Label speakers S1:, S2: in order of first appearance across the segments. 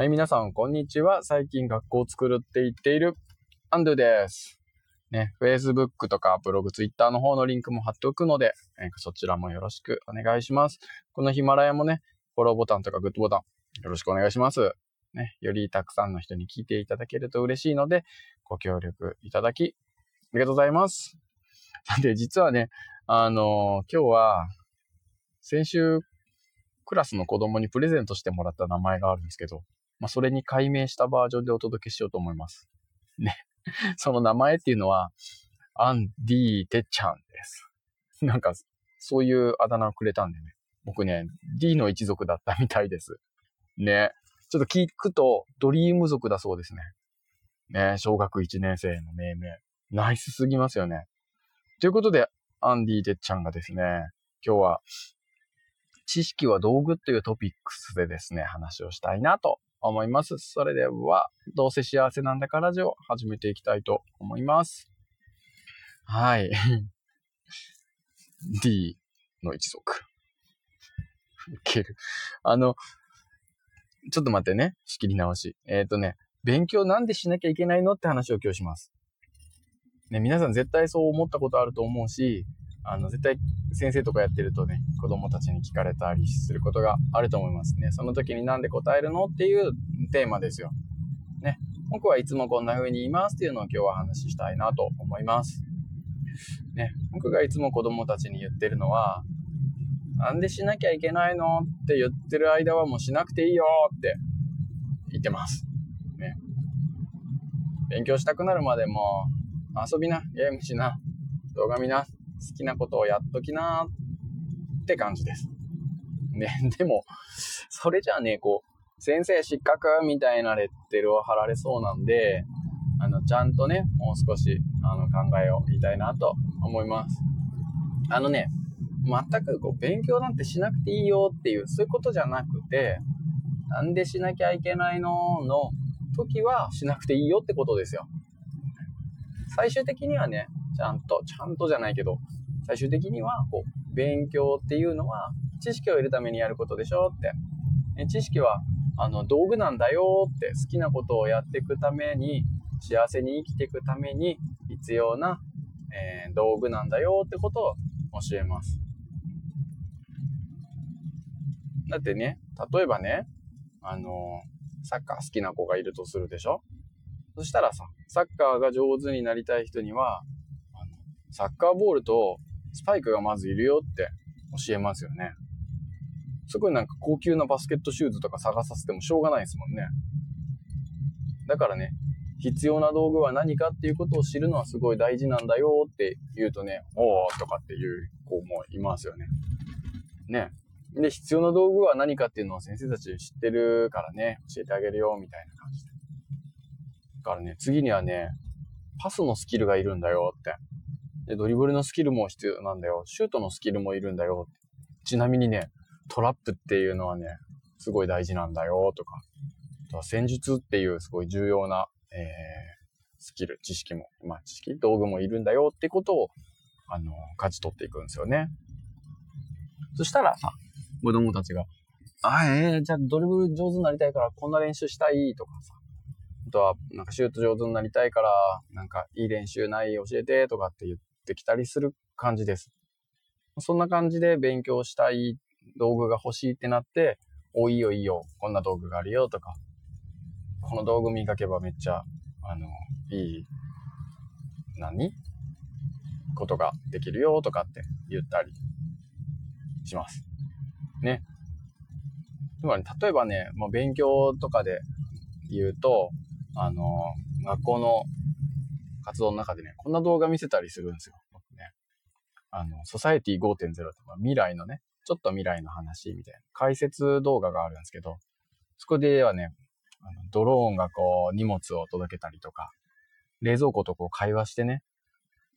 S1: はい、皆さん、こんにちは。最近学校を作るって言っている、アンドゥです。ね、Facebook とかブログ、Twitter の方のリンクも貼っておくので、えー、そちらもよろしくお願いします。このヒマラヤもね、フォローボタンとかグッドボタン、よろしくお願いします。ね、よりたくさんの人に聞いていただけると嬉しいので、ご協力いただき、ありがとうございます。さて、実はね、あのー、今日は、先週、クラスの子供にプレゼントしてもらった名前があるんですけど、まあ、それに改名したバージョンでお届けしようと思います。ね。その名前っていうのは、アンディーテちゃんです。なんか、そういうあだ名をくれたんでね。僕ね、D の一族だったみたいです。ね。ちょっと聞くと、ドリーム族だそうですね。ね、小学1年生の命名。ナイスすぎますよね。ということで、アンディーテちゃんがですね、今日は、知識は道具というトピックスでですね、話をしたいなと思います。それでは、どうせ幸せなんだからラジオ始めていきたいと思います。はい。D の一族。いける。あの、ちょっと待ってね。仕切り直し。えっ、ー、とね、勉強なんでしなきゃいけないのって話を今日します。ね、皆さん絶対そう思ったことあると思うし、あの、絶対先生とかやってるとね、子供たちに聞かれたりすることがあると思いますね。その時になんで答えるのっていうテーマですよ。ね。僕はいつもこんな風に言いますっていうのを今日は話したいなと思います。ね。僕がいつも子供たちに言ってるのは、なんでしなきゃいけないのって言ってる間はもうしなくていいよって言ってます。ね。勉強したくなるまでも遊びな、ゲームしな、動画見な、好きなことをやっときなって感じです。ね、でも、それじゃあね、こう、先生失格みたいなレッテルを貼られそうなんで、あの、ちゃんとね、もう少し、あの、考えを言いたいなと思います。あのね、全くこう、勉強なんてしなくていいよっていう、そういうことじゃなくて、なんでしなきゃいけないの？の時はしなくていいよってことですよ。最終的にはね、ちゃんと、ちゃんとじゃないけど、最終的には、こう、勉強っていうのは、知識を得るためにやることでしょって。知識は、あの、道具なんだよって、好きなことをやっていくために、幸せに生きていくために必要な、えー、道具なんだよってことを教えます。だってね、例えばね、あのサッカー好きな子がいるとするでしょ？そしたらさ、サッカーが上手になりたい人には、サッカーボールとスパイクがまずいるよって教えますよね。すごいなんか高級なバスケットシューズとか探させてもしょうがないですもんね。だからね、必要な道具は何かっていうことを知るのはすごい大事なんだよって言うとね、おーとかっていう子もいますよね。ね。で、必要な道具は何かっていうのを先生たち知ってるからね、教えてあげるよみたいな感じで。からね、次にはね、パスのスキルがいるんだよって。で、ドリブルのスキルも必要なんだよ。シュートのスキルもいるんだよ。ちなみにね、トラップっていうのはね、すごい大事なんだよとか、あとは戦術っていうすごい重要な、えー、スキル、知識も、まあ知識、道具もいるんだよってことを、あの、勝ち取っていくんですよね。そしたらさ、子供たちが、あ、ええー、じゃあドリブル上手になりたいからこんな練習したいとかさ、あとは、なんかシュート上手になりたいから、なんかいい練習ない教えてとかって言ってきたりする感じです。そんな感じで勉強したい道具が欲しいってなって、お、いいよいいよ、こんな道具があるよとか、この道具磨けばめっちゃ、あの、いい、何？ことができるよとかって言ったりします。ね。つまり、例えばね、もう勉強とかで言うと、あの、学校の活動の中でね、こんな動画見せたりするんですよ。僕ね。あの、ソサエティ5.0とか未来のね、ちょっと未来の話みたいな解説動画があるんですけど、そこではね、あのドローンがこう荷物を届けたりとか、冷蔵庫とこう会話してね、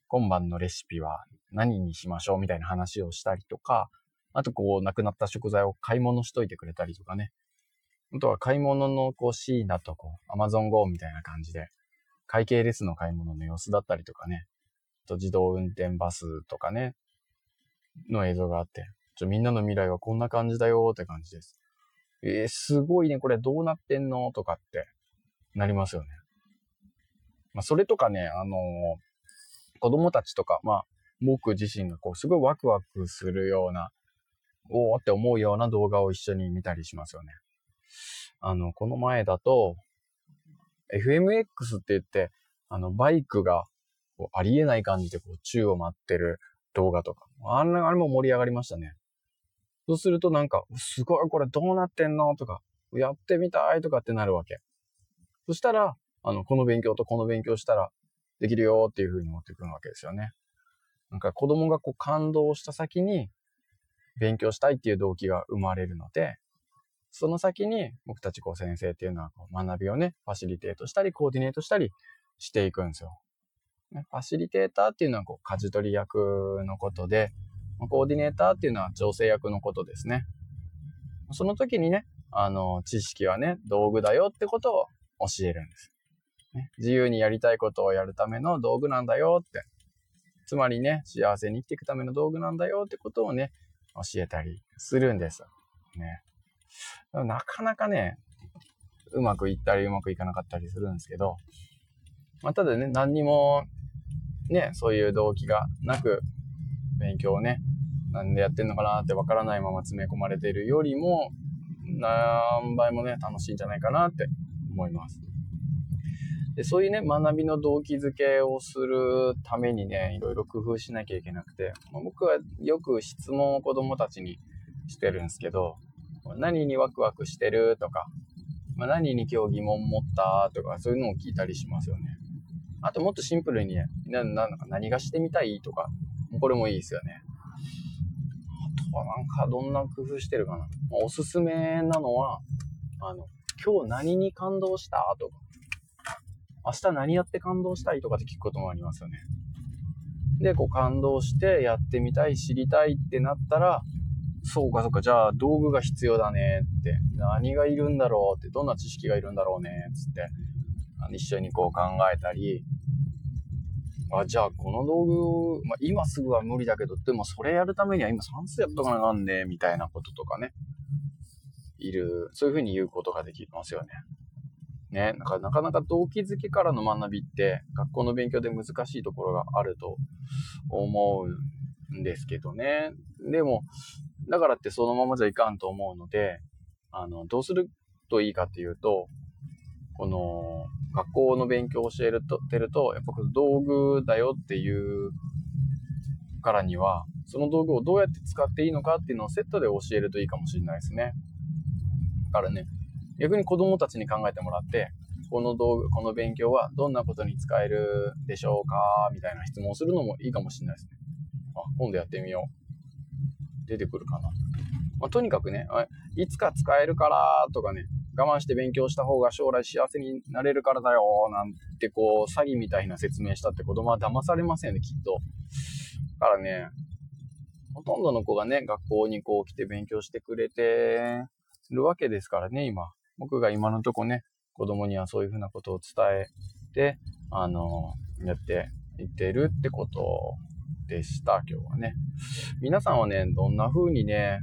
S1: 今晩のレシピは何にしましょうみたいな話をしたりとか、あとこう、なくなった食材を買い物しといてくれたりとかね。あとは買い物のこうシーンだとこう、Amazon Go みたいな感じで、会計レスの買い物の様子だったりとかね、と自動運転バスとかね、の映像があって、ちょみんなの未来はこんな感じだよって感じです。えー、すごいね、これどうなってんのとかってなりますよね。まあ、それとかね、あのー、子供たちとか、まあ、僕自身がこう、すごいワクワクするような、おーって思うような動画を一緒に見たりしますよね。あの、この前だと、FMX って言って、あの、バイクがこうありえない感じでこう宙を舞ってる動画とか、あんな、あれも盛り上がりましたね。そうするとなんか、すごいこれどうなってんの？とか、やってみたいとかってなるわけ。そしたら、あの、この勉強とこの勉強したらできるよっていう風に持ってくるわけですよね。なんか子供がこう感動した先に勉強したいっていう動機が生まれるので、その先に僕たちこう先生っていうのはこう学びをね、ファシリテートしたり、コーディネートしたりしていくんですよ。ね、ファシリテーターっていうのはこう舵取り役のことで、コーディネーターっていうのは調整役のことですね。その時にね、あの、知識はね、道具だよってことを教えるんです。ね、自由にやりたいことをやるための道具なんだよって。つまりね、幸せに生きていくための道具なんだよってことをね、教えたりするんです。ね。なかなかね、うまくいったりうまくいかなかったりするんですけど、まあ、ただね、何にも、ね、そういう動機がなく、勉強をね、なんでやってんのかなってわからないまま詰め込まれているよりも、何倍もね、楽しいんじゃないかなって思います。でそういうね、学びの動機づけをするためにね、いろいろ工夫しなきゃいけなくて、まあ、僕はよく質問を子供たちにしてるんですけど、何にワクワクしてるとか、まあ、何に今日疑問持ったとか、そういうのを聞いたりしますよね。あともっとシンプルにね、ななんか何がしてみたいとか、これもいいですよね。あとはなんかどんな工夫してるかな。おすすめなのは、あの、今日何に感動したとか、明日何やって感動したいとかって聞くこともありますよね。で、こう感動してやってみたい、知りたいってなったら、そうかそうか、じゃあ道具が必要だねって、何がいるんだろうって、どんな知識がいるんだろうねっつって、一緒にこう考えたり、あ、じゃあこの道具、まあ、今すぐは無理だけど、でもそれやるためには今算数やっとかななんね、みたいなこととかね、いる、そういうふうに言うことができますよね。ね、なんかなかなか動機づけからの学びって学校の勉強で難しいところがあると思うんですけどね。でも、だからってそのままじゃいかんと思うので、あの、どうするといいかっていうと、この学校の勉強を教えるとてると、やっぱ道具だよっていうからには、その道具をどうやって使っていいのかっていうのをセットで教えるといいかもしれないですね。だからね、逆に子供たちに考えてもらって、この道具、この勉強はどんなことに使えるでしょうかみたいな質問をするのもいいかもしれないですね。あ、今度やってみよう。出てくるかな。まあ、とにかくね、いつか使えるからとかね、我慢して勉強した方が将来幸せになれるからだよ、なんてこう、詐欺みたいな説明したって子供は騙されませんね、きっと。だからね、ほとんどの子がね、学校にこう来て勉強してくれてるわけですからね、今。僕が今のとこね、子供にはそういうふうなことを伝えて、あの、やっていってるってことでした、今日はね。皆さんはね、どんな風にね、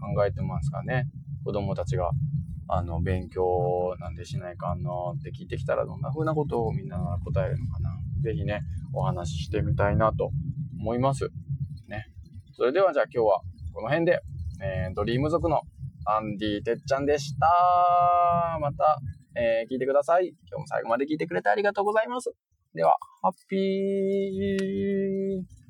S1: 考えてますかね？子供たちが、あの、勉強なんでしないかんのって聞いてきたら、どんな風なことをみんなが答えるのかな？ぜひね、お話ししてみたいなと思います。ね。それではじゃあ今日はこの辺で、えー、ドリーム族のアンディてっちゃんでした。また、えー、聞いてください。今日も最後まで聞いてくれてありがとうございます。では、ハッピー